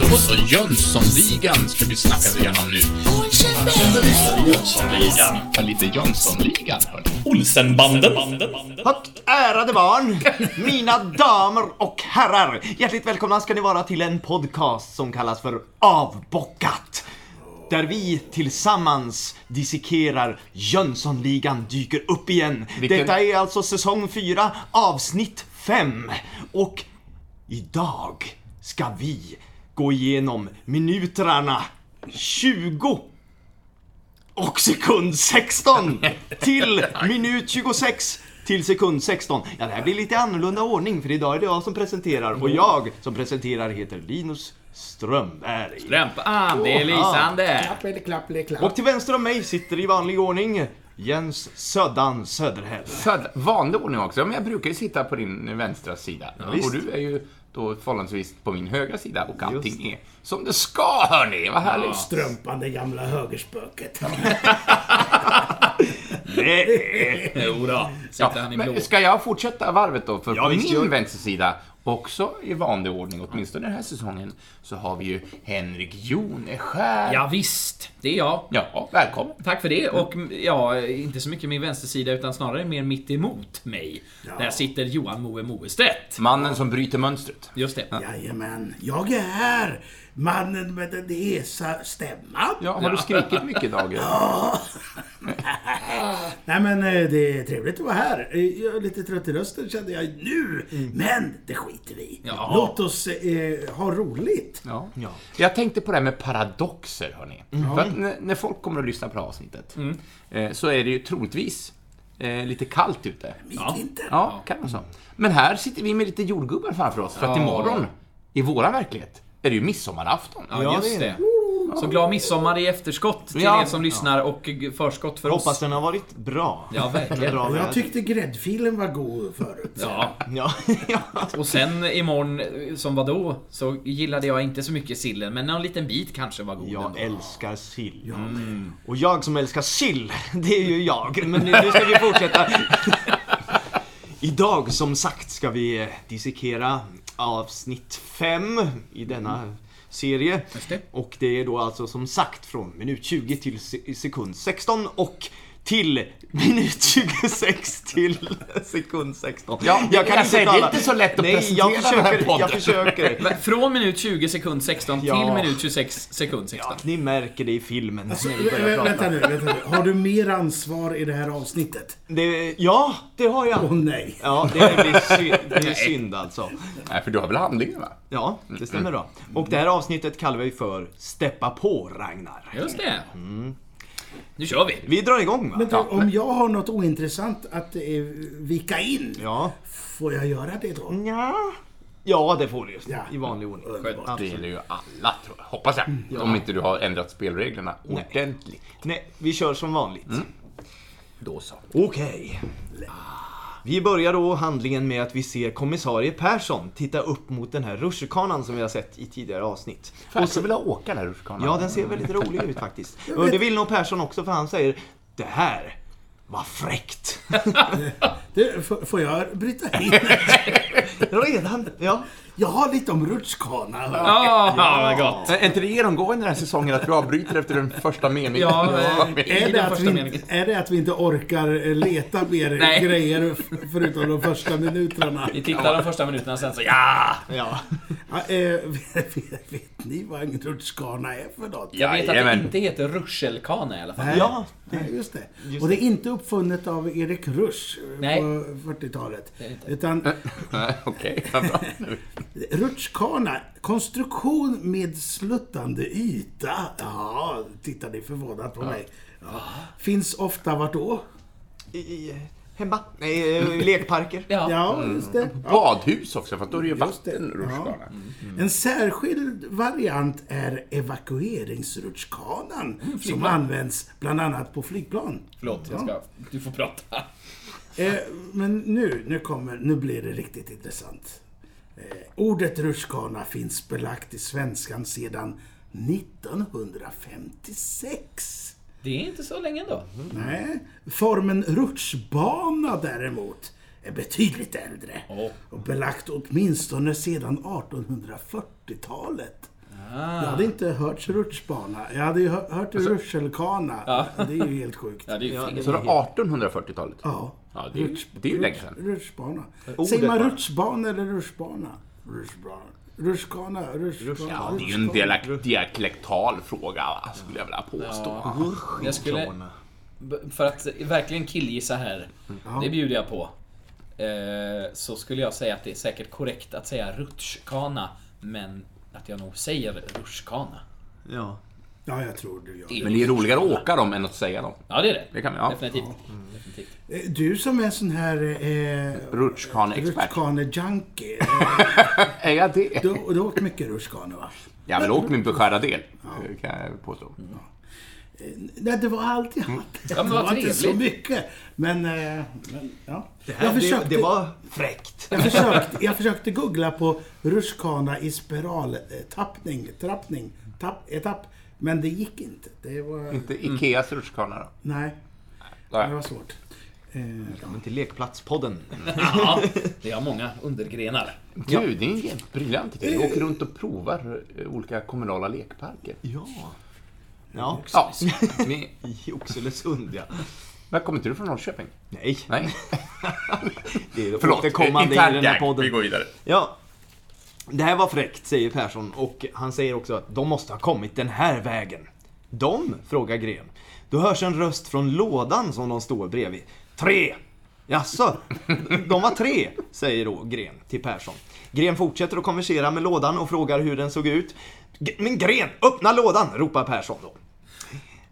Då så, Jönssonligan ska vi snacka igenom nu. Jönssonligan. Ja, lite Jönssonligan, hörni. Olsenbanden. Högt ärade barn, mina damer och herrar. Hjärtligt välkomna ska ni vara till en podcast som kallas för Avbockat. Där vi tillsammans dissekerar Jönssonligan dyker upp igen. Vilken- Detta är alltså säsong 4, avsnitt 5. Och idag ska vi gå igenom minuterna 20 och sekund 16 till minut 26 till sekund 16. Ja, det här blir lite annorlunda ordning för idag är det jag som presenterar och jag som presenterar heter Linus Strömberg. Strumpan, det är lysande. Klapp eller klapp eller klapp. Och till vänster om mig sitter i vanlig ordning Jens Söddan Söderhäll. Född, vanlig ordning också, men jag brukar ju sitta på din vänstra sida. visst. och du är ju då förhållandevis på min högra sida och allting är som det ska, hörni. Vad härligt. Strumpan, det gamla högerspöket. Nej, Jodå, sitter han i blå. men ska jag fortsätta varvet då? För Ja, på min vänstersida, också i vanlig ordning, åtminstone den här säsongen, så har vi ju Henrik Joneskär. Ja, visst, det är jag. Ja, välkommen. Tack för det. Och ja, inte så mycket min vänstersida utan snarare mer mitt emot mig. Där sitter Johan Moe Moestedt. Mannen som bryter mönstret. Just det. Jajamän, jag är här. Mannen med den hesa stämman. Ja, har du skrikit mycket idag? Nej men eh, det är trevligt att vara här. Eh, Jag är lite trött i rösten kände jag nu. Men det skiter vi. Ja. Låt oss eh, ha roligt. Ja. Jag tänkte på det här med paradoxer, hörni. För att när, folk kommer att lyssna på det här avsnittet, eh, så är det ju troligtvis eh, lite kallt ute. Midvinter. Ja, kan man så. Men här sitter vi med lite jordgubbar framför oss, för att Ja. imorgon, i våran verklighet, är det ju midsommarafton. Ja, Ja, just det det. Så glad midsommar i efterskott till Ja. er som lyssnar och förskott för hoppas oss. den har varit bra. Ja, verkligen. Bra jag tyckte gräddfilen var god förut. Ja, Ja, ja. och sen imorgon, som var då, så gillade jag inte så mycket sillen, men någon liten bit kanske var god Jag ändå. älskar sill. Och jag som älskar sill, det är ju jag. Men nu, nu ska vi fortsätta. Idag som sagt ska vi dissekera avsnitt 5 i denna serie. Just det. Och det är då alltså som sagt från minut 20 till se- sekund 16 och till minut 26 till sekund 16. Ja, jag kan säga, det är inte så lätt att Nej, presentera jag den här försöker, podden. jag försöker. Från minut 20 sekund 16 Ja. till minut 26 sekund 16. Ja, ni märker det i filmen Alltså, när vi vä- börjar vä- vänta nu, vänta nu. Har du mer ansvar i det här avsnittet? Det, ja, det har jag. Åh nej. Ja, det blir synd, det är synd alltså. Nej, för du har väl handlingen, va? Ja, det stämmer bra. Och det här avsnittet kallar vi för Steppa på Ragnar. Just det. Nu kör vi. Vi drar igång va? Men du, om jag har något ointressant att eh, vika in, Ja. får jag göra det då? Ja. Ja, det får du. Ja. I vanlig ordning. Underbart. Det gäller ju alla, tror jag. Hoppas jag. Om inte du har ändrat spelreglerna ordentligt. Nej, vi kör som vanligt. Då så. Okej. Vi börjar då handlingen med att vi ser kommissarie Persson titta upp mot den här rutschkanan som vi har sett i tidigare avsnitt. Fan, jag skulle vilja åka där rutschkanan. Ja, den ser väldigt rolig ut faktiskt. Och det vill nog Persson också för han säger Det här var fräckt. F- får jag bryta in? Redan? Ja. Jag har lite om rutschkana. Ja, gott. Men Är inte det genomgående den här säsongen att vi avbryter efter den första meningen? Ja, Är det, den att första vi, meningen. inte- är det att vi inte orkar eh, leta mer Nej. grejer förutom de första minuterna? Vi tittar de första minuterna sen så ja! Ja. Ja, eh, vet, vet ni vad en rutschkana är för något? Jag vet att det inte heter rutschelkana i alla fall. Nej, Ja, nej, just det. Och det är inte uppfunnet av Erik Rusch Nej. På 40-talet. Det är det inte. Utan Nej, Okej, vad bra. rutschkana, konstruktion med sluttande yta. Ja, tittar ni förvånat på mig. Ja. Finns ofta vart då? I, i, hemma? Nej, eh, lekparker. Ja. Ja, just det. Ja. Badhus också, för då är det ju Just det. vattenrutschkana. En särskild variant är evakueringsrutschkanan som används bland annat på flygplan. Förlåt, jag ska... Du får prata. Eh, men nu, nu, kommer, nu blir det riktigt intressant. Eh, ordet rutschkana finns belagt i svenskan sedan 1956. Det är inte så länge ändå. Nej, formen rutschbana däremot är betydligt äldre. Åh. Och belagt åtminstone sedan 1840-talet. Ah. Jag hade inte hört rutschbana. Jag hade ju hö- hört rutschelkana. Det är ju helt sjukt. Ja, det är ju fel. Så det var 1840-talet? Ja. Ja, det är ju- det är ju länge sedan. Rutschbana. Ordet Säger man bara. rutschbana eller rutschbana? Rutschbana. Rutschkana, rutschbana. Ja, det är ju en dialekt, dialektal fråga, va, skulle jag vilja påstå. Jag skulle, för att verkligen killgissa här, det bjuder jag på. Eh, så skulle jag säga att det är säkert korrekt att säga rutschkana, men att jag nog säger rutschkana. Ja. Ja, jag tror du gör. Men det är roligare att åka dem än att säga dem. Ja, det är det. Det kan vi- ja. Definitivt. Definitivt. Eh, Du som är en sån här... Eh, Rutschkane-expert. Rutschkane-junkie. Eh, Är jag det? du, du har åkt mycket rutschkana, va? Jag har väl åkt min beskärda del, kan jag påstå. Nej, det var allt jag hade. Ja, det var inte så mycket. Men, eh, men ja. Det, här, jag, försökte, det, det var fräckt. jag, försökte, jag försökte googla på rutschkana i spiraltappning, trappning, tapp, etapp. Men det gick inte. Det var... Inte Ikeas rutschkana då? Nej, det Nej. var svårt. Eh, Välkommen till Lekplatspodden. Ja, det har många undergrenar. Du, det är helt briljant jag. Du åker runt och provar eh, olika kommunala lekparker. Ja. Ja, Ja, i Oxelösund ja. men kommer inte du från Norrköping? Nej, Nej, det är förlåt. i den här podden. Vi går vidare. Ja. Det här var fräckt, säger Persson och han säger också att de måste ha kommit den här vägen. De? frågar Gren. Då hörs en röst från lådan som de står bredvid. Tre! Jaså? De var tre, säger då Gren till Persson. Gren fortsätter att konversera med lådan och frågar hur den såg ut. Men Gren, öppna lådan! ropar Persson då.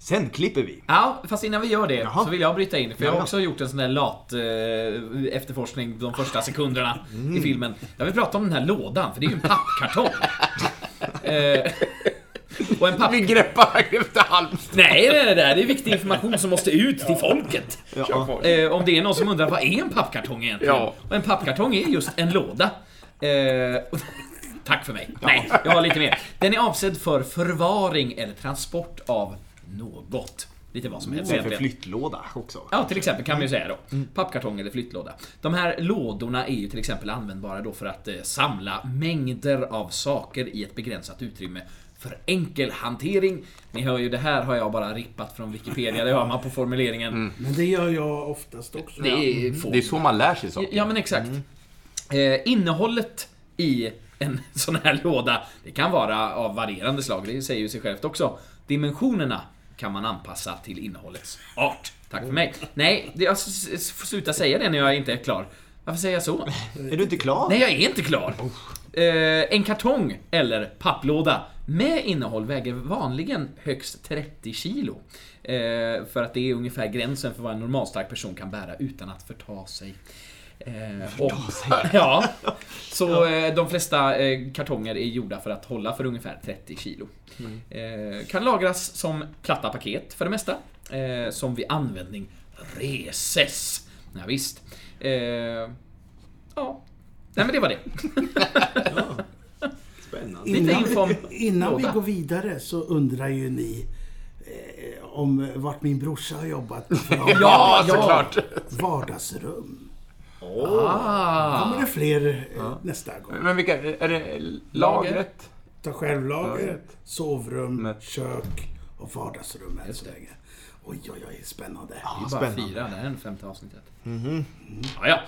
Sen klipper vi. Ja, fast innan vi gör det Jaha. så vill jag bryta in. För jag har Ja. också gjort en sån där lat eh, efterforskning de första sekunderna Mm. i filmen. Jag vill prata om den här lådan, för det är ju en pappkartong. eh, och en papp... Vi greppar efter halmstrå. Nej, nej, nej, det här är viktig information som måste ut till folket. På. Eh, om det är någon som undrar, vad är en pappkartong egentligen? Ja. Och en pappkartong är just en låda. Eh, tack för mig. Nej, jag har lite mer. Den är avsedd för förvaring eller transport av något. Lite vad som helst egentligen. flyttlåda också. Ja, till exempel kan man ju säga då. Mm. Pappkartong eller flyttlåda. De här lådorna är ju till exempel användbara då för att eh, samla mängder av saker i ett begränsat utrymme för enkel hantering. Ni hör ju, det här har jag bara rippat från Wikipedia, det hör man på formuleringen. men det gör jag oftast också. Det är få. Det är så man lär sig saker. Ja, men exakt. Eh, innehållet i en sån här låda, det kan vara av varierande slag, det säger ju sig självt också. Dimensionerna kan man anpassa till innehållets art. Tack för mig. Nej, jag får sluta säga det när jag inte är klar. Varför säger jag så? Är du inte klar? Nej, jag är inte klar. Eh, en kartong eller papplåda med innehåll väger vanligen högst 30 kilo. Eh, för att det är ungefär gränsen för vad en normalstark person kan bära utan att förta sig. Eh, och, ja, så eh, de flesta eh, kartonger är gjorda för att hålla för ungefär 30 kilo. Eh, kan lagras som platta paket för det mesta. Eh, som vid användning reses. Ja, visst. Eh, ja. Nej men det var det. Spännande. Lite Innan, innan vi går vidare så undrar ju ni eh, om vart min brorsa har jobbat. Ja, ja. såklart. vardagsrum. Ah. Kommer det fler eh, nästa gång? Men vilka, är det lagret? Ta självlager, sovrum, Med- kök och vardagsrum än så länge. Oj, oj, oj, spännande. Det är bara Spännande. fyra, det här är det femte avsnittet. Ja, ja.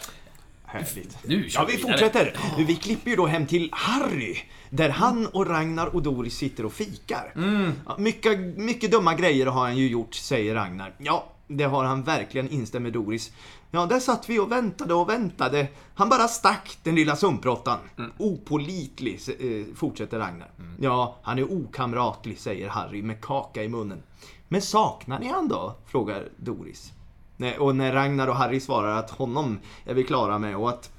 Härligt. Nu Ja, vi fortsätter. Vi klipper ju då hem till Harry. Där han och Ragnar och Doris sitter och fikar. Ja, mycket, mycket dumma grejer har han ju gjort, säger Ragnar. Ja, det har han verkligen, instämmer Doris. Ja, där satt vi och väntade och väntade. Han bara stack, den lilla sumpråttan. Opolitlig, s- eh, fortsätter Ragnar. Ja, han är okamratlig, säger Harry med kaka i munnen. Men saknar ni han då? frågar Doris. Och när Ragnar och Harry svarar att honom är vi klara med och att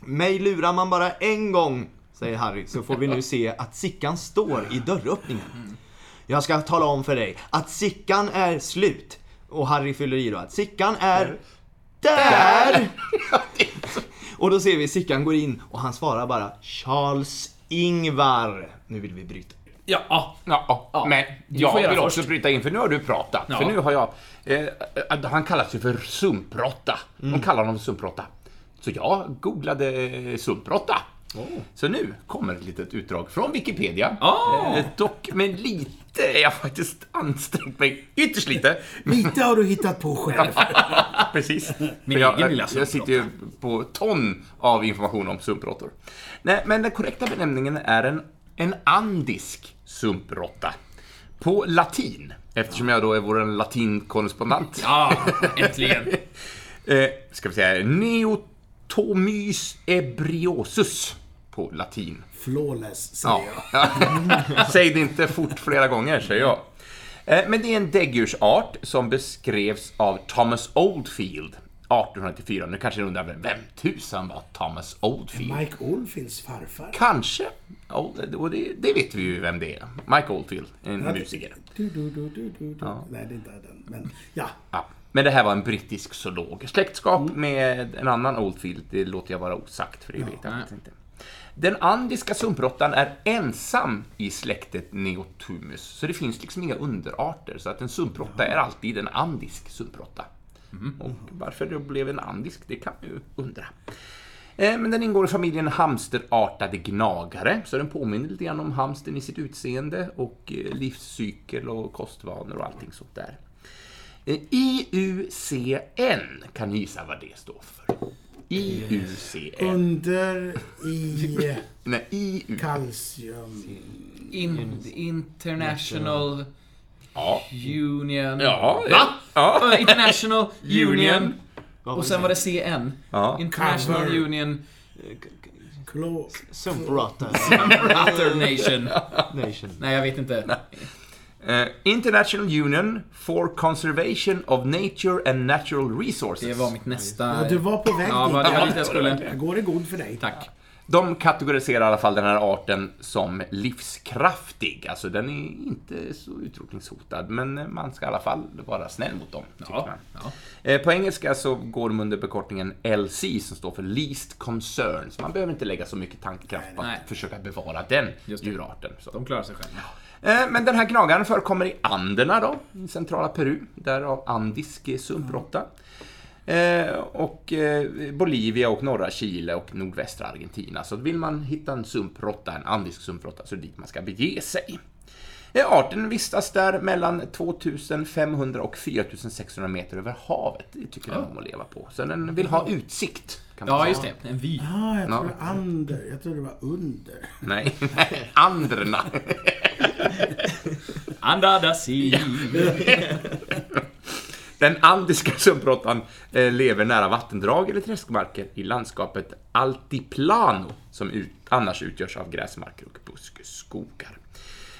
mig lurar man bara en gång, säger Harry, så får vi nu se att Sickan står i dörröppningen. Jag ska tala om för dig att Sickan är slut. Och Harry fyller i då att Sickan är där! Och då ser vi Sickan går in och han svarar bara Charles Ingvar. Nu vill vi bryta. Ja, ja. Ja, Ja, men jag vill också först. bryta in, för nu har du pratat. Ja. För nu har jag... Eh, han kallas ju för sumpråtta. Mm. De kallar honom för sumpråtta. Så jag googlade sumpråtta. Så nu kommer ett litet utdrag från Wikipedia. Ah. Eh, dock med lite, jag har faktiskt ansträngt mig ytterst lite. Lite har du hittat på själv. Precis. Min jag, egen lilla jag sitter ju på ton av information om sumpråttor. Nej, men den korrekta benämningen är en, en andisk sumpråtta. På latin, eftersom jag då är vår latinkorrespondent. Ja, äntligen. Eh, ska vi säga Neotomys ebriosus på latin. Flawless, säger Ja. jag. Säg det inte fort flera gånger, säger jag. Eh, Men det är en däggdjursart som beskrevs av Thomas Oldfield 1894. Nu kanske ni undrar, vem tusan var Thomas Oldfield? Mike Oldfields farfar. Kanske. Ja, och det, det vet vi ju vem det är. Mike Oldfield, en musiker. Du, du, du, du. Nej, det är inte den. Men ja. Ja. Men det här var en brittisk zoolog. Släktskap med en annan Oldfield, det låter jag vara osagt, för det vet jag inte. Den andiska sumpråttan är ensam i släktet Neotumus, så det finns liksom inga underarter. Så att en sumpråtta är alltid en andisk sumpråtta. Och varför det blev en andisk, det kan man ju undra. Eh, Men den ingår i familjen hamsterartade gnagare, så den påminner lite grann om hamstern i sitt utseende och eh, livscykel och kostvanor och allting sånt där. Eh, IUCN, kan ni gissa vad det står för? IUCN. Under i Nej, IU. kalcium. In, international Ja. Union... Ja. Va? Ja. Uh, International Union. Union. Och sen var det CN. Ja. International Cover. Union Klo- Sumprata Other Nation. Nation. Nej, jag vet inte. Eh, International Union for Conservation of Nature and Natural Resources. Det var mitt nästa... Ja, du var på väg Ja, dit. det dit jag skulle. Går i god för dig. Tack. De kategoriserar i alla fall den här arten som livskraftig. Alltså den är inte så utrotningshotad, men man ska i alla fall vara snäll mot dem. tycker Ja, man. ja. Eh, På engelska så går de under förkortningen LC som står för Least Concern. Så man behöver inte lägga så mycket tankekraft på Nej. att försöka bevara den det. djurarten. Så. De klarar sig själva. Eh, Men den här gnagaren förekommer i Anderna då, i centrala Peru, därav andisk sumpråtta. Eh, och eh, Bolivia och norra Chile och nordvästra Argentina. Så vill man hitta en sumpråtta, en andisk sumpråtta, så är det dit man ska bege sig. Arten vistas där mellan 2500 och 4600 meter över havet. Det tycker den om att leva på. Så den vill ha utsikt. Kan Ja, just det. En vy. Ah, jag Ja. tror under. Jag tror det var under. Nej, the sea. Den andiska sumpråttan eh, lever nära vattendrag eller träskmarker i landskapet Altiplano som ut, annars utgörs av gräsmarker och buskskogar.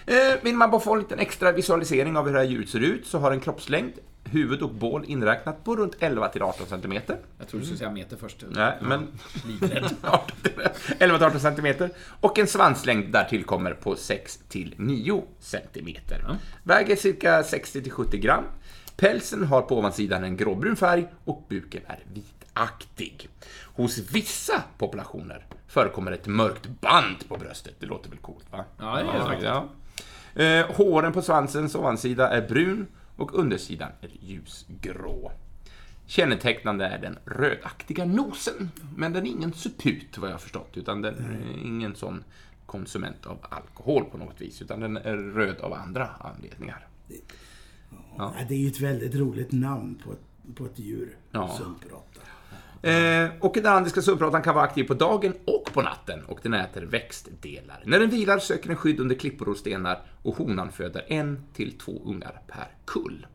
Eh, vill man bara få en liten extra visualisering av hur det här djuret ser ut så har en kroppslängd, huvud och bål inräknat på runt 11 till 18 centimeter. Jag trodde du skulle säga meter först. Nej, men Livrädd. 11 till 18 centimeter. Och en svanslängd där tillkommer på 6 till 9 centimeter. Väger cirka 60 till 70 gram. Pälsen har på ovansidan en gråbrun färg och buken är vitaktig. Hos vissa populationer förekommer ett mörkt band på bröstet. Det låter väl coolt, va? Ja, det är det. Ja. Eh, håren på svansens ovansida är brun och undersidan är ljusgrå. Kännetecknande är den rödaktiga nosen, men den är ingen suput vad jag förstått, utan den är ingen sån konsument av alkohol på något vis, utan den är röd av andra anledningar. Ja. Det är ju ett väldigt roligt namn på ett, på ett djur. Ja. Sumpråtta. Eh, och den andiska sumpråttan kan vara aktiv på dagen och på natten och den äter växtdelar. När den vilar söker den skydd under klippor och stenar och honan föder en till två ungar per kull.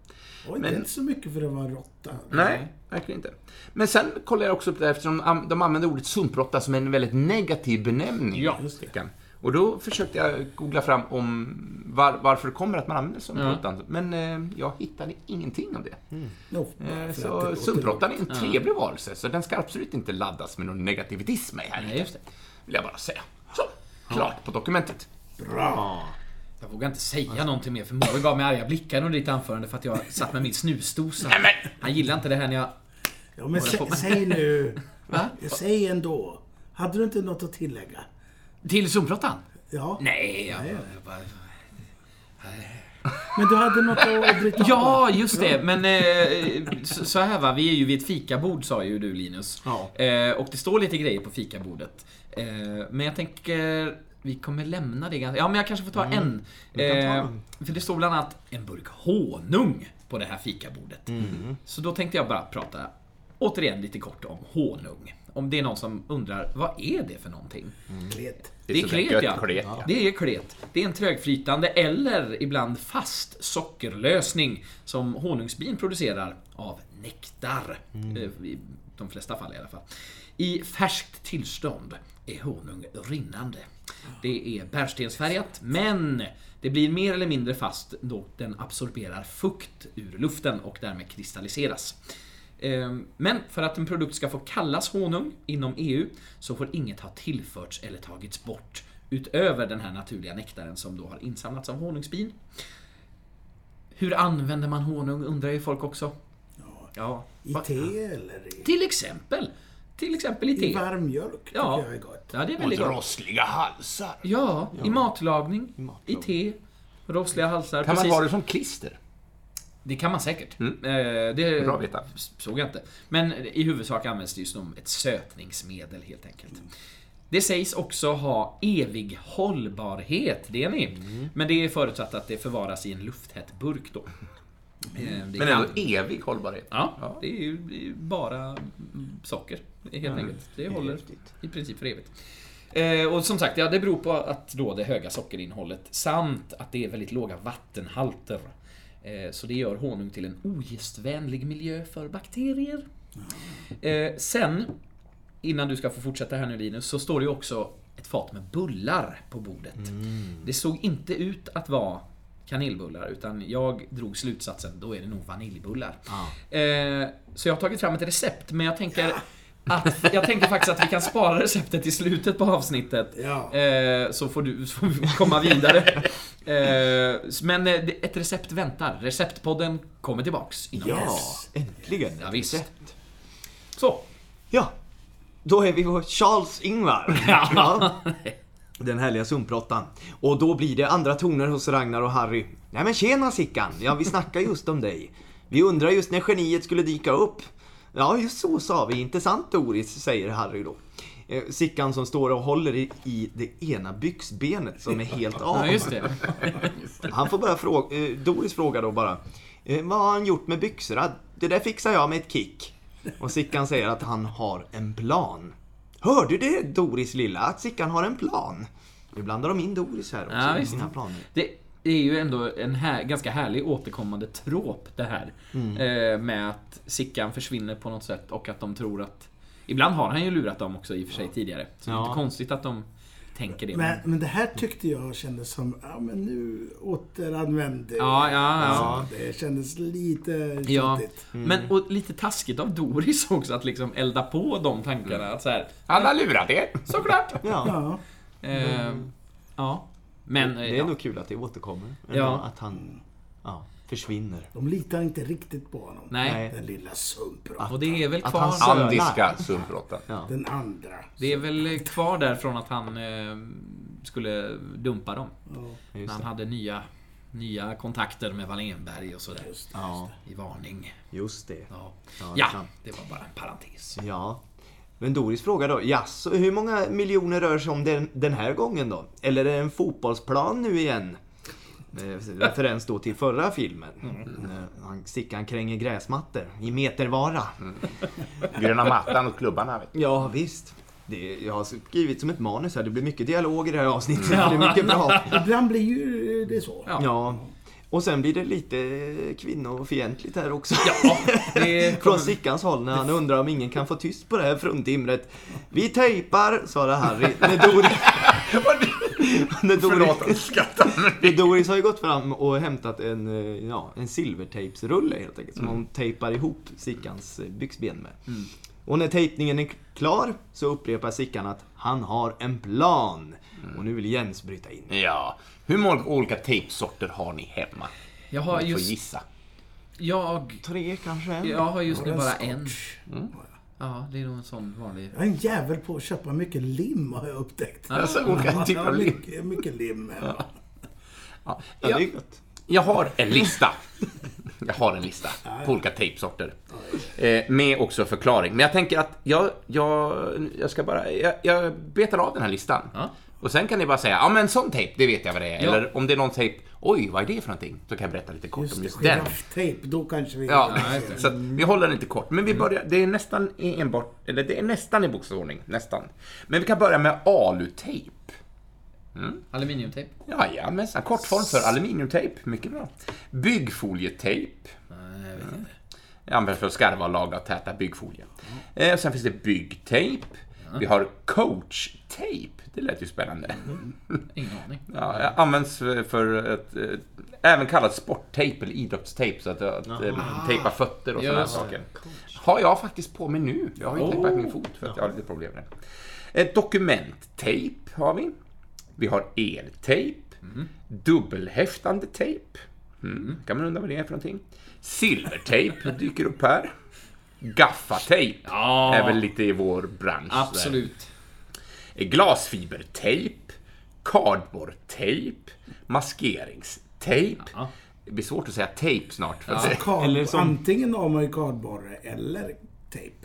Oj, det är inte så mycket för att vara råtta. Nej, verkligen inte. Men sen kollar jag också upp det här, eftersom de, de använder ordet sumpråtta som en väldigt negativ benämning. Ja. just det. Och då försökte jag googla fram om var, varför det kommer att man använder sumpråttan. Men eh, jag hittade ingenting om det. No, bara Eh, så låter sumpråttan är en trevlig varelse, så den ska absolut inte laddas med någon negativitism här. Nej, just det. Vill jag bara säga. Så, klart på dokumentet. Bra. Jag vågar inte säga någonting mer för Moe gav mig arga blickar under ditt anförande för att jag satt med min snusdosa. Han gillar inte det här när jag... Ja, men sä, säg nu. Säg ändå. Hade du inte något att tillägga? Till sumpråttan? Ja. Nej, jag, jag bara... Men du hade något att bryta. Ja, just det. Men eh, så så här va, vi är ju vid ett fikabord sa ju du Linus. Ja. Eh, och det står lite grejer på fikabordet. Eh, men jag tänker, vi kommer lämna det ganska... Ja, men jag kanske får ta en. vi kan ta Eh, en. för det står bland annat en burk honung på det här fikabordet. Mm. Så då tänkte jag bara prata, återigen lite kort om honung. Om det är någon som undrar, vad är det för någonting? Klet. Det är klet ja. klet, ja. Det är klet. Det är en trögflytande eller ibland fast sockerlösning som honungsbin producerar av nektar. Eh, I de flesta fall i alla fall. I färskt tillstånd är honung rinnande. Det är bärnstensfärgat, men det blir mer eller mindre fast då den absorberar fukt ur luften och därmed kristalliseras. Ehm, Men för att en produkt ska få kallas honung inom EU så får inget ha tillförts eller tagits bort utöver den här naturliga nektaren som då har insamlats av honungsbin. Hur använder man honung undrar ju folk också. Ja. I Va- te eller i, Till exempel. Till exempel i i te. varm mjölk tycker Ja. jag är gott. Ja, det är Och väldigt gott. rossliga halsar. Ja, i matlagning, i matlagning. te, rossliga halsar. Kan man precis. ha det som klister? Det kan man säkert. Mm. Eh, det Bra veta. såg jag inte. Men i huvudsak används det ju som ett sötningsmedel helt enkelt. Det sägs också ha evig hållbarhet, det är ni. Mm. Men det är förutsatt att det förvaras i en lufttät burk då. Eh, det Men kan- ändå evig hållbarhet. Ja, det är ju det är ju bara mm, socker helt enkelt. Det håller häftigt. i princip för evigt. Eh, och som sagt, ja, det beror på att då det höga sockerinnehållet samt att det är väldigt låga vattenhalter. Eh, så det gör honung till en ogästvänlig miljö för bakterier. Eh, sen, innan du ska få fortsätta här nu Linus, så står det ju också ett fat med bullar på bordet. Det såg inte ut att vara kanelbullar, utan jag drog slutsatsen, då är det nog vaniljbullar. Eh, så jag har tagit fram ett recept, men jag tänker att, jag tänker faktiskt att vi kan spara receptet till slutet på avsnittet. Ja. Eh, så får du så vi komma vidare. Eh, men eh, ett recept väntar. Receptpodden kommer tillbaks inom Ja, kort. äntligen. Ja, visst. Så. Ja, då är vi hos Charles Ingvar. Ja. Den härliga sumprottan. Och då blir det andra toner hos Ragnar och Harry. Nej men tjena Sickan, ja vi snackar just om dig. Vi undrar just när geniet skulle dyka upp. Ja, just så sa vi, inte sant Doris, säger Harry då. Eh, Sickan som står och håller i, i det ena byxbenet som är helt av. Ja, just det. Han får bara fråga, eh, Doris frågar då bara. Eh, vad har han gjort med byxorna? Det där fixar jag med ett kick. Och Sickan säger att han har en plan. Hörde du det Doris lilla? Att Sickan har en plan? Nu blandar de in Doris här också Ja, i sina planer. Det är ju ändå en här, ganska härlig återkommande trop det här. Mm. Eh, med att Sickan försvinner på något sätt och att de tror att... Ibland har han ju lurat dem också i och för sig tidigare. Så det är Ja. inte konstigt att de tänker det. Men, men det här tyckte jag kändes som, ja men nu återanvände Ja, ja, ja. Alltså, det kändes lite Ja, tjatigt. men och lite taskigt av Doris också att liksom elda på de tankarna. Att så här, Han har lurat er. såklart! Ja, Ja. Eh, ja. Men, eh, det är ja. nog kul att det återkommer. Ja. Att han ja, försvinner. De litar inte riktigt på honom. Nej. Den lilla sumprottan. Och det är väl Att kvar... han sölar. Andiska sumprottan. Ja. Den andra. Det är väl kvar där från att han eh, skulle dumpa dem. Ja, När Just han det. hade nya, nya kontakter med Wallenberg och sådär. just det. Ja, I varning. just det. Ja, Ja, det ja kan. det var bara en parentes. Ja. Men Doris frågar då, jaså, hur många miljoner rör sig om den, den här gången då? Eller är det en fotbollsplan nu igen? Eh, Referens då till förra filmen. När han, Sickan kränger gräsmattor i metervara. Gröna mattan och klubbarna. Ja, visst. Det, jag har skrivit som ett manus här, det blir mycket dialog i det här avsnittet. Det är mycket bra. Ibland blir ju det så. Ja. Ja. Och sen blir det lite kvinnofientligt här också. Ja, det Från. Sickans håll när han undrar om ingen kan få tyst på det här fruntimret. Vi tejpar, svarar Harry. När Doris... när Förlåt, Doris... skrattar. Doris har ju gått fram och hämtat en, eh, ja, en silvertejpsrulle helt enkelt. Som hon tejpar ihop Sickans eh, byxben med. Och när tejpningen är klar så upprepar Sickan att han har en plan. Och nu vill Jens bryta in. Ja. Hur många olika tejpsorter har ni hemma? Jag har Ni får just... gissa. Jag... Tre kanske? Jag har just nu bara en. scotch. Ja, det är nog en sån vanlig... Jag är en jävel på att köpa mycket lim har jag upptäckt. Alltså, olika typer Ja, av lim. mycket, mycket lim hemma. Ja. Ja, det är gott. Jag har en lista. Jag har en lista på olika tejpsorter. Eh, med också förklaring. Men jag tänker att jag, jag, jag ska bara, jag, jag betar av den här listan. Ja. Och sen kan ni bara säga, ja men sån tejp, det vet jag vad det är. Ja. Eller om det är någon tejp, oj vad är det för någonting? Så kan jag berätta lite kort om just den. Girafftejp, då kanske vi... Ja, just det. så att vi håller den lite kort. Men vi börjar, det är nästan i enbart, eller det är nästan i bokstavsordning, nästan. Men vi kan börja med alutejp. Aluminiumtejp? Jajamensan, kortform för aluminiumtejp, mycket bra. Byggfolietejp. Nej, jag vet inte. Används för att skarva och laga och täta byggfolie. Eh, och sen finns det byggtejp. Vi har coachtejp. Det lät ju spännande. Ingen aning. Ja, används för- att, eh, även kallat sporttejp eller idrottstejp, så att, att eh, tejpa fötter och sådana saker. Har jag faktiskt på mig nu. Jag har ju tejpat min fot för att jag har lite problem med det. Eh, dokumenttejp har vi. Vi har eltejp. Dubbelhäftande tejp. Mm. Kan man undra vad det är för någonting. Silvertejp dyker upp här. Gaffatejp Ja. är väl lite i vår bransch. där. Absolut. Glasfibertejp, cardboardtejp, maskeringstejp. Ja. Det blir svårt att säga tejp snart. För kard, Eller som- Antingen har man ju kardborre eller tejp.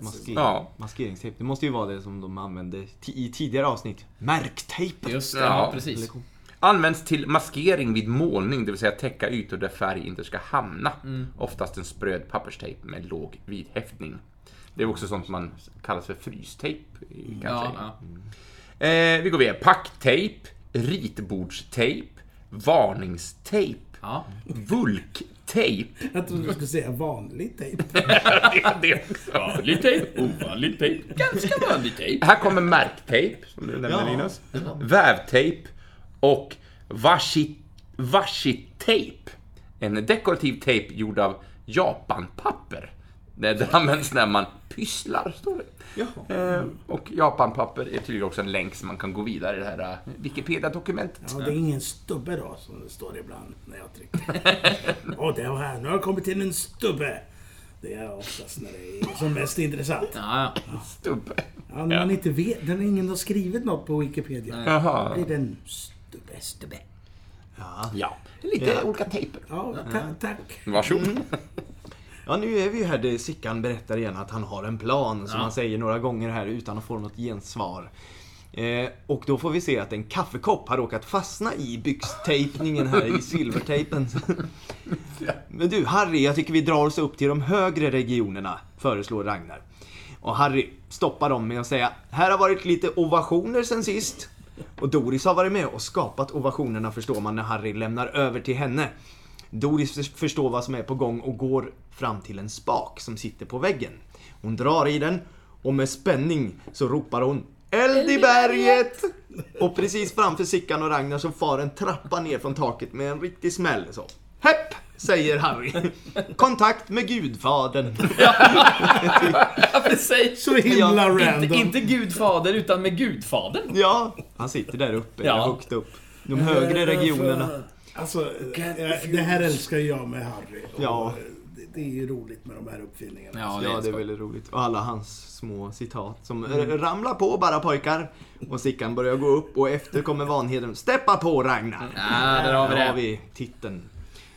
Maskering, Ja. Maskeringstejp. Det måste ju vara det som de använde i tidigare avsnitt. Märktejp. Just det, Ja. ja, precis. Används till maskering vid målning, det vill säga täcka ytor där färg inte ska hamna. Oftast en spröd papperstejp med låg vidhäftning. Det är också sånt man kallas för frystejp. Kanske. Ja, ja. Eh, vi går vidare. Packtejp, ritbordstejp, varningstejp, ja. vulktejp. Jag trodde du skulle säga vanlig tejp. det, det också. Vanlig tejp, ovanlig tejp, ganska vanlig tejp. Här kommer märktejp, som du nämnde Ja. Linus. Vävtejp och washi, washi-tejp. En dekorativ tejp gjord av japanpapper. Det det används när man pysslar, står det. Eh, och japanpapper är tydligen också en länk så man kan gå vidare i det här eh, Wikipedia-dokumentet. Ja, det är ingen stubbe då, som det står ibland när jag trycker. Åh, det var här. Nu har jag kommit till en stubbe. Det är oftast när det är som mest intressant. Ja, ja. Stubbe. Ja, när man inte vet, när ingen har skrivit något på Wikipedia. Jaha. Då blir det en stubbe, stubbe. Ja, lite olika tejper. Ja, ta- tack. Varsågod. Ja, nu är vi ju här där Sickan berättar igen att han har en plan, som Ja. han säger några gånger här utan att få något gensvar. Eh, och då får vi se att en kaffekopp har råkat fastna i byxtejpningen här i silvertejpen. Men du, Harry, jag tycker vi drar oss upp till de högre regionerna, föreslår Ragnar. Och Harry stoppar dem med att säga, här har varit lite ovationer sen sist. Och Doris har varit med och skapat ovationerna förstår man när Harry lämnar över till henne. Doris förstår vad som är på gång och går fram till en spak som sitter på väggen. Hon drar i den och med spänning så ropar hon Eld i berget! Och precis framför Sickan och Ragnar så far en trappa ner från taket med en riktig smäll. Så. Hepp! Säger Harry. Kontakt med Gudfadern. ja precis. Så himla random. Inte, inte Gudfader, utan med Gudfadern. Ja, han sitter där uppe, Ja. högt upp. De högre regionerna. Alltså, eh, det här älskar jag med Harry. Och Ja. det- Det är ju roligt med de här uppfinningarna. Ja, Ja, det är väldigt roligt. Och alla hans små citat som mm. ramlar på bara pojkar. Och Sickan börjar gå upp och efter kommer Vanheden. Steppa på Ragnar! Ja, där har vi Där har det. vi titeln.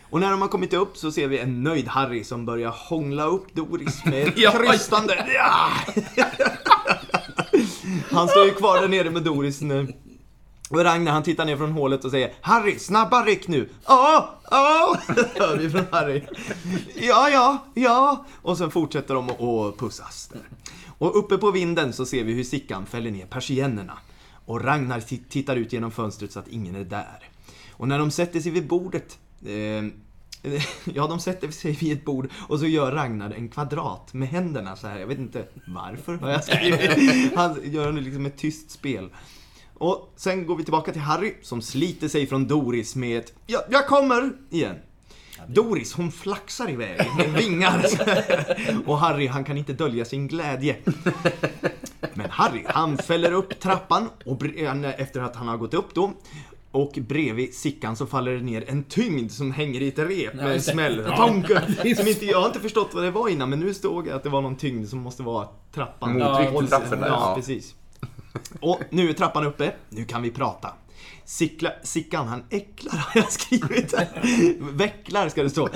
Och när de har kommit upp så ser vi en nöjd Harry som börjar hångla upp Doris med ett krystande ja! Han står ju kvar där nere med Doris nu. Och Ragnar han tittar ner från hålet och säger Harry, snabba ryck nu! Ja, ja! Hör vi från Harry. Ja, ja, ja! Och sen fortsätter de att- pussas. Där. Och uppe på vinden så ser vi hur Sickan fäller ner persiennerna. Och Ragnar ti- tittar ut genom fönstret så att ingen är där. Och när de sätter sig vid bordet eh, Ja, de sätter sig vid ett bord och så gör Ragnar en kvadrat med händerna så här. Jag vet inte varför jag. Han gör liksom ett tyst spel. Och sen går vi tillbaka till Harry som sliter sig från Doris med ett ja, jag kommer igen. Doris, hon flaxar iväg med vingar. Och Harry, han kan inte dölja sin glädje. Men Harry, han fäller upp trappan och efter att han har gått upp då. Och bredvid Sickan så faller det ner en tyngd som hänger i ett rep med en smäll. Tonka! Som inte, jag har inte förstått vad det var innan, men nu stod jag att det var någon tyngd som måste vara trappan. Motvikt till där, Ja, ja. precis. Och nu är trappan uppe, nu kan vi prata. Sickla, Sickan han äcklar har jag skrivit. Vecklar ska det stå.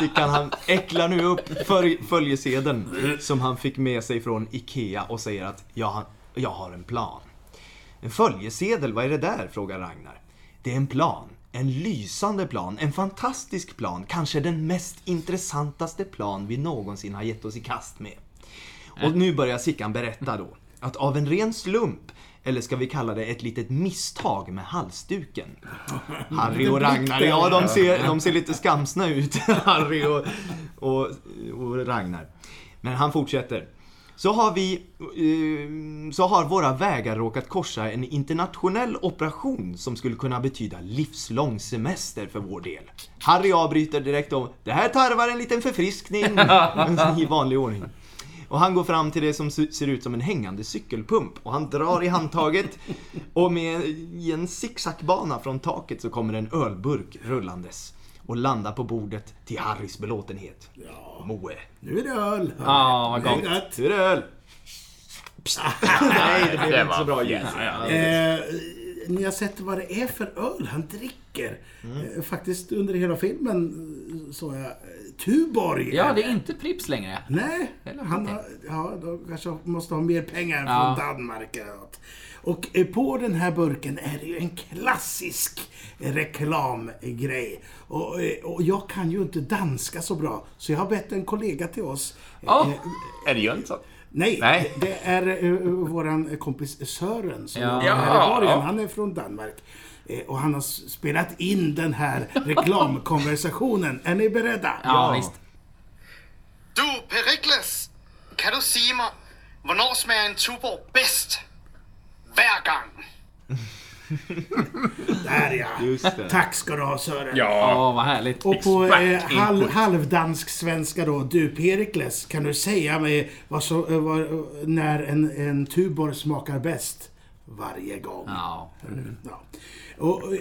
Sickan han äcklar nu upp följ, följesedeln som han fick med sig från IKEA och säger att jag, har- jag har en plan. En följesedel, vad är det där? frågar Ragnar. Det är en plan. En lysande plan, en fantastisk plan, kanske den mest intressantaste plan vi någonsin har gett oss i kast med. Och nu börjar Sickan berätta då att av en ren slump, eller ska vi kalla det ett litet misstag med halsduken. Harry och Ragnar, ja de ser, de ser lite skamsna ut, Harry och, och, och Ragnar. Men han fortsätter. Så har vi, eh, så har våra vägar råkat korsa en internationell operation som skulle kunna betyda livslång semester för vår del. Harry avbryter direkt om, det här tarvar en liten förfriskning i vanlig ordning. Och han går fram till det som ser ut som en hängande cykelpump och han drar i handtaget och med i en zigzagbana från taket så kommer en ölburk rullandes och landar på bordet till Harrys belåtenhet. Moe. Nu är det öl. Ja, vad Det är gott. Nu är det öl. Psst. Nej, det blev inte så bra ljud. Eh, ni har sett vad det är för öl han dricker. Eh, faktiskt under hela filmen eh, såg jag Tuborg. Ja, det är inte Pripps längre. Nej, Eller han har, ja, de kanske måste ha mer pengar Ja. från Danmark eller något. Och eh, på den här burken är det ju en klassisk reklamgrej. Och, eh, och jag kan ju inte danska så bra, så jag har bett en kollega till oss. eh, Åh! Är det Jönsson? Nej, Nej. det är uh, våran kompis Sören som Ja. är här i Ja. borgen. Han är från Danmark. Eh, och han har spelat in den här reklamkonversationen. Är ni beredda? Ja, visst. Du, Perikles, kan du sige mig, hvornår smager en Tuborg bedst? Hver gang. Där ja. Just det. Tack ska du ha Sören. Ja, vad härligt. Och på eh, halv, halvdansk svenska då. Du Perikles, kan du säga mig vad så, eh, vad, när en, en Tuborg smakar bäst? Varje gång. Ja. Ja. Och eh,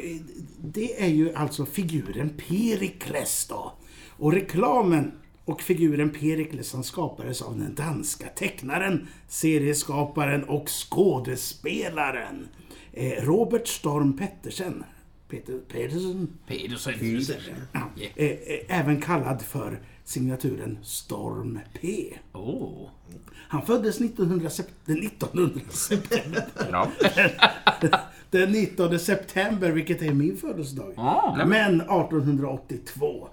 det är ju alltså figuren Perikles då. Och reklamen och figuren Perikles han skapades av den danska tecknaren, serieskaparen och skådespelaren eh, Robert Storm Pettersen. Peter, Petersen? Pedersen. Ja. Eh, eh, även kallad för signaturen Storm P. Oh. Han föddes 1900 sep- den 19 september. Ja. Den 19 september, vilket är min födelsedag. Ah. Men 1882.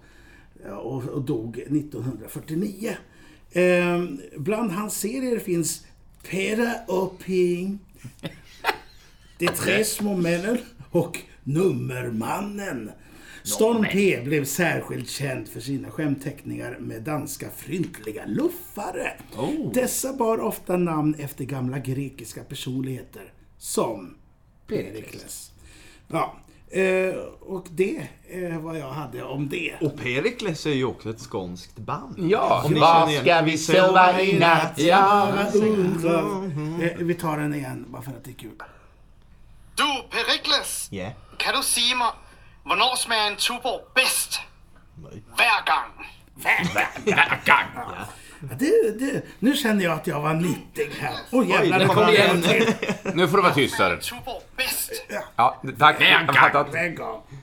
Och, och dog 1949. Eh, bland hans serier finns Pera och Ping, De tre små männen och Nummermannen. Storm P blev särskilt känd för sina skämtteckningar med danska fryntliga luffare. Oh. Dessa bar ofta namn efter gamla grekiska personligheter som Perikles. Ja, eh, och det är vad jag hade om det. Och Perikles är ju också ett skånskt band. Ja, Om vad ska vi sova i natt? Ja, undrar. Eh, vi tar den igen, bara för att det är kul. Du, Perikles, Ja. kan du sige mig, hvornår smager en Tuborg bedst? Nej. Hver gang. Ja, det, det, nu känner jag att jag var nyttig här. Åh jävlar, det det kommer igen. till. Nu får du vara tyst Sören. Tuborg bedst. Ja, tack. Av.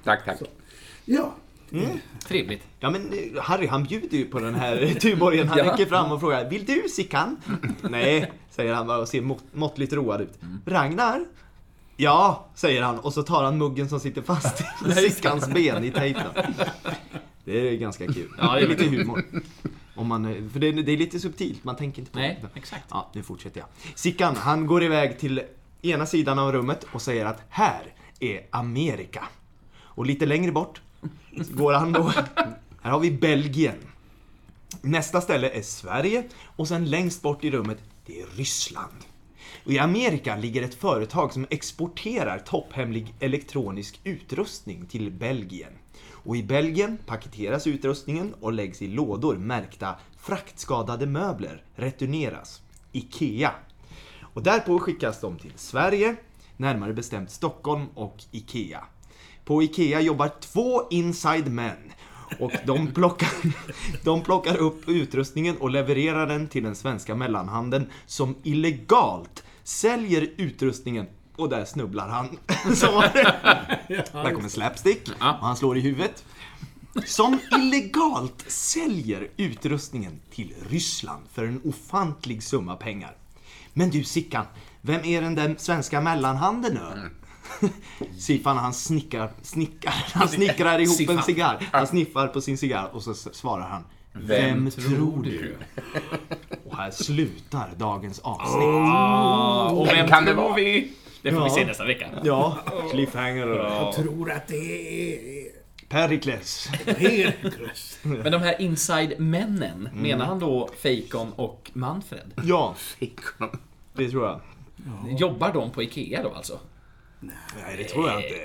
Tack, tack. Ja, Trevligt. Ja men eh, Harry han bjuder ju på den här Tuborgen. Han Ja. räcker fram och frågar Vill du Sickan? Nej, säger han och ser mått, måttligt road ut. Ragnar? Ja, säger han och så tar han muggen som sitter fast i Sickans ben i tejpen. Det är ganska kul. Ja, det är lite humor. Om man, för det, det är lite subtilt, man tänker inte på Nej, det. exakt. Ja, nu fortsätter jag. Sickan, han går iväg till ena sidan av rummet och säger att här är Amerika. Och lite längre bort går han då. Här har vi Belgien. Nästa ställe är Sverige och sen längst bort i rummet, det är Ryssland. Och i Amerika ligger ett företag som exporterar topphemlig elektronisk utrustning till Belgien. Och i Belgien paketeras utrustningen och läggs i lådor märkta fraktskadade möbler returneras. IKEA. Och därpå skickas de till Sverige, närmare bestämt Stockholm och IKEA. På IKEA jobbar två inside men och de plockar, de plockar upp utrustningen och levererar den till den svenska mellanhandeln som illegalt säljer utrustningen Och där snubblar han. Så var det. Där kommer slapstick. Och han slår i huvudet. Som illegalt säljer utrustningen till Ryssland för en ofantlig summa pengar. Men du Sickan, vem är den där svenska mellanhanden nu? Siffan han snickar, snickar, han snickrar ihop Siffan. en cigarr. Han sniffar på sin cigarr och så svarar han. Vem, tror du? Och här slutar dagens avsnitt. Ah, och vem kan det vara? vi? Det får vi Ja. se nästa vecka. Ja, cliffhanger och Jag tror att det är Perikles. Perikles. Men de här inside-männen, Mm. menar han då Fejkon och Manfred? Ja, honom. det tror jag. Jobbar de på IKEA då alltså? Nej, det tror jag inte.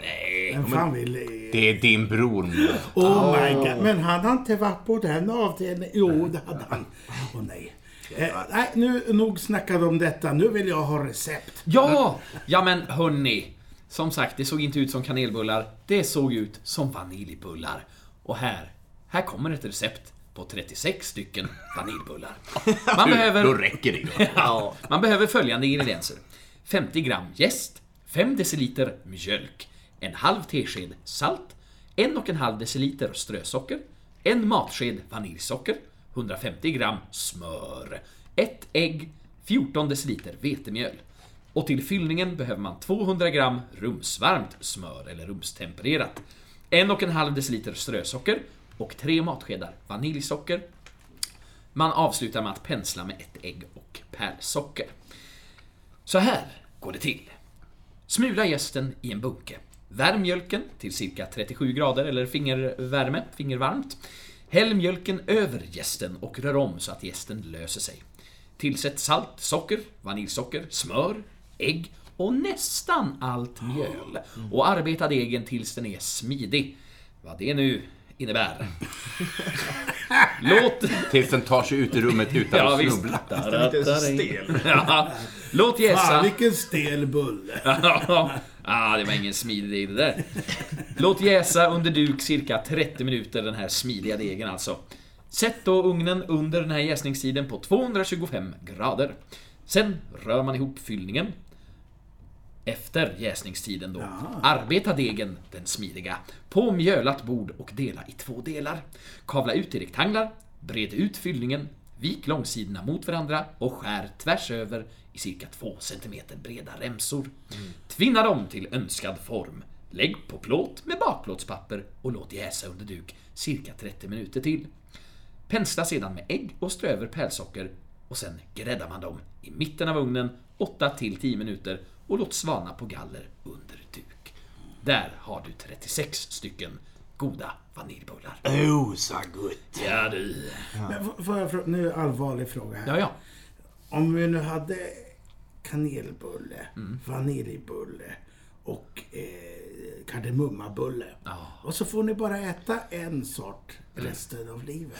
Vem fan vill... Det är din bror med. Oh my god. Men han har inte varit på den avdelningen. Jo, det hade han. Åh nej. Eh, nej, nu nog snackade om detta. Nu vill jag ha recept. Ja! Ja men hörni. Som sagt, det såg inte ut som kanelbullar. Det såg ut som vaniljbullar. Och här, här kommer ett recept på 36 stycken vaniljbullar. Man Då behöver... räcker det ju. Ja, man behöver följande ingredienser. 50 gram jäst, 5 deciliter mjölk, en halv tesked salt, en och en halv deciliter strösocker, en matsked vaniljsocker, 150 gram smör, ett ägg, 14 deciliter vetemjöl. Och till fyllningen behöver man 200 gram rumsvarmt smör eller rumstempererat, en och en halv deciliter strösocker och tre matskedar vaniljsocker, man avslutar med att pensla med ett ägg och pärlsocker. Så här går det till. Smula jästen i en bunke. Värm mjölken till cirka 37 grader eller fingervärme, fingervarmt. Häll mjölken över jästen och rör om så att jästen löser sig. Tillsätt salt, socker, vaniljsocker, smör, ägg och nästan allt mjöl. Och arbeta degen tills den är smidig. Vad det nu innebär. Låt... Tills den tar sig ut i rummet utan Ja, att visst. snubbla. Lite stel. Ja. Låt Fan, jäsa... vilken stel bulle. ah, det var ingen smidig deg det där. Låt jäsa under duk cirka 30 minuter, den här smidiga degen alltså. Sätt då ugnen under den här jäsningstiden på 225 grader. Sen rör man ihop fyllningen. Efter jäsningstiden då. Arbeta degen, den smidiga, på mjölat bord och dela i två delar. Kavla ut i rektanglar, bred ut fyllningen, vik långsidorna mot varandra och skär tvärs över i cirka 2 cm breda remsor. Tvinna dem till önskad form. Lägg på plåt med bakplåtspapper och låt jäsa under duk cirka 30 minuter till. Pensla sedan med ägg och strö över pärlsocker och sen gräddar man dem i mitten av ugnen 8-10 minuter och låt svalna på galler under duk. Där har du 36 stycken goda vaniljbullar. Oh, så gott. Ja du. Men f- får jag fråga, nu är det en allvarlig fråga här. Ja, ja. Om vi nu hade kanelbulle, vaniljbulle och eh, kardemummabulle. Ja. Och så får ni bara äta en sort resten av livet.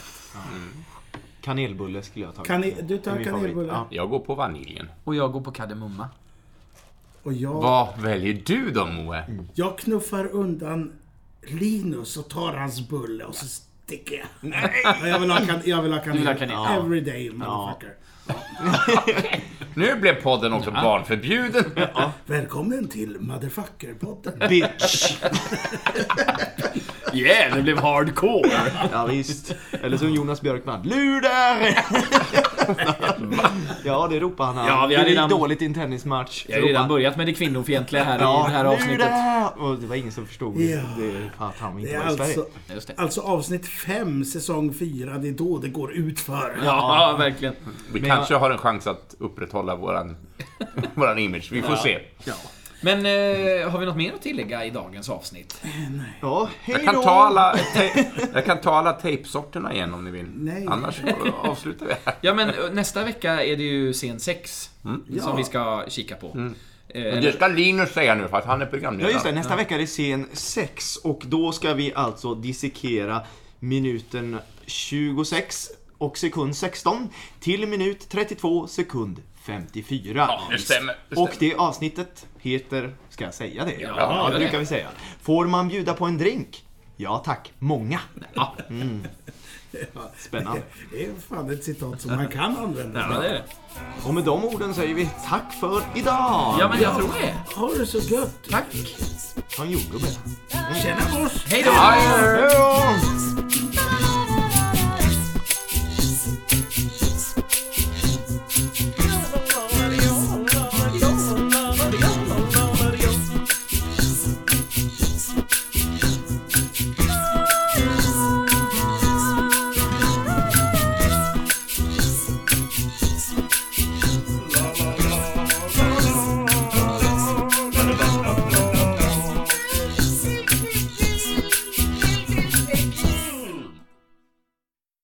Kanelbulle skulle jag ta. Kan ni, du tar kanelbulle favorit. Jag går på vaniljen. Och jag går på kardemumma. och jag, Vad väljer du då, Moe? jag knuffar undan Linus och tar hans bulle och så sticker jag. Nej! Jag vill ha, kan, jag vill ha kanel. vill ha kanel, ja. Every day, motherfucker. Nu blev podden också barnförbjuden. Välkommen till Motherfucker-podden. Bitch! Yeah, det blev hardcore! Ja, visst. Eller som Jonas Björkman. Luder! ja, det ropar han. Ja, vi har det gick redan- dåligt i en tennismatch. Jag har redan börjat med det kvinnofientliga här i det här Ja, avsnittet. Och det var ingen som förstod Ja. det för att han Det inte är var i Sverige. alltså, Just det. alltså avsnitt 5, säsong 4. Det är då det går ut för. Ja, verkligen. Vi Men kanske har en chans att upprätthålla våran, våran image. Vi får se. Men eh, har vi något mer att tillägga i dagens avsnitt? Ja, hej Jag kan då! ta alla, jag kan ta alla tejpsorterna igen om ni vill. Nej. Annars avslutar vi här. Ja, men eh, nästa vecka är det ju scen 6 som Ja. vi ska kika på. Eh, Men eller- det ska Linus säga nu för att han är Ja programledare. just det, nästa vecka är det scen 6 och då ska vi alltså dissekera minuten 26 och sekund 16 till minut 32 sekund 54. Ja, det stämmer. Det Och stämmer. det avsnittet heter, ska jag säga det? Ja, ja det brukar vi säga. Får man bjuda på en drink? Ja tack, många. Ja. Spännande. Det är fan ett citat som man kan använda. Ja, det är det. Och med de orden säger vi tack för idag! Ja, men jag tror det. Ha det så gött. Tack. Ha en jordgubbe. Tjena mors! Hej då! Hej då!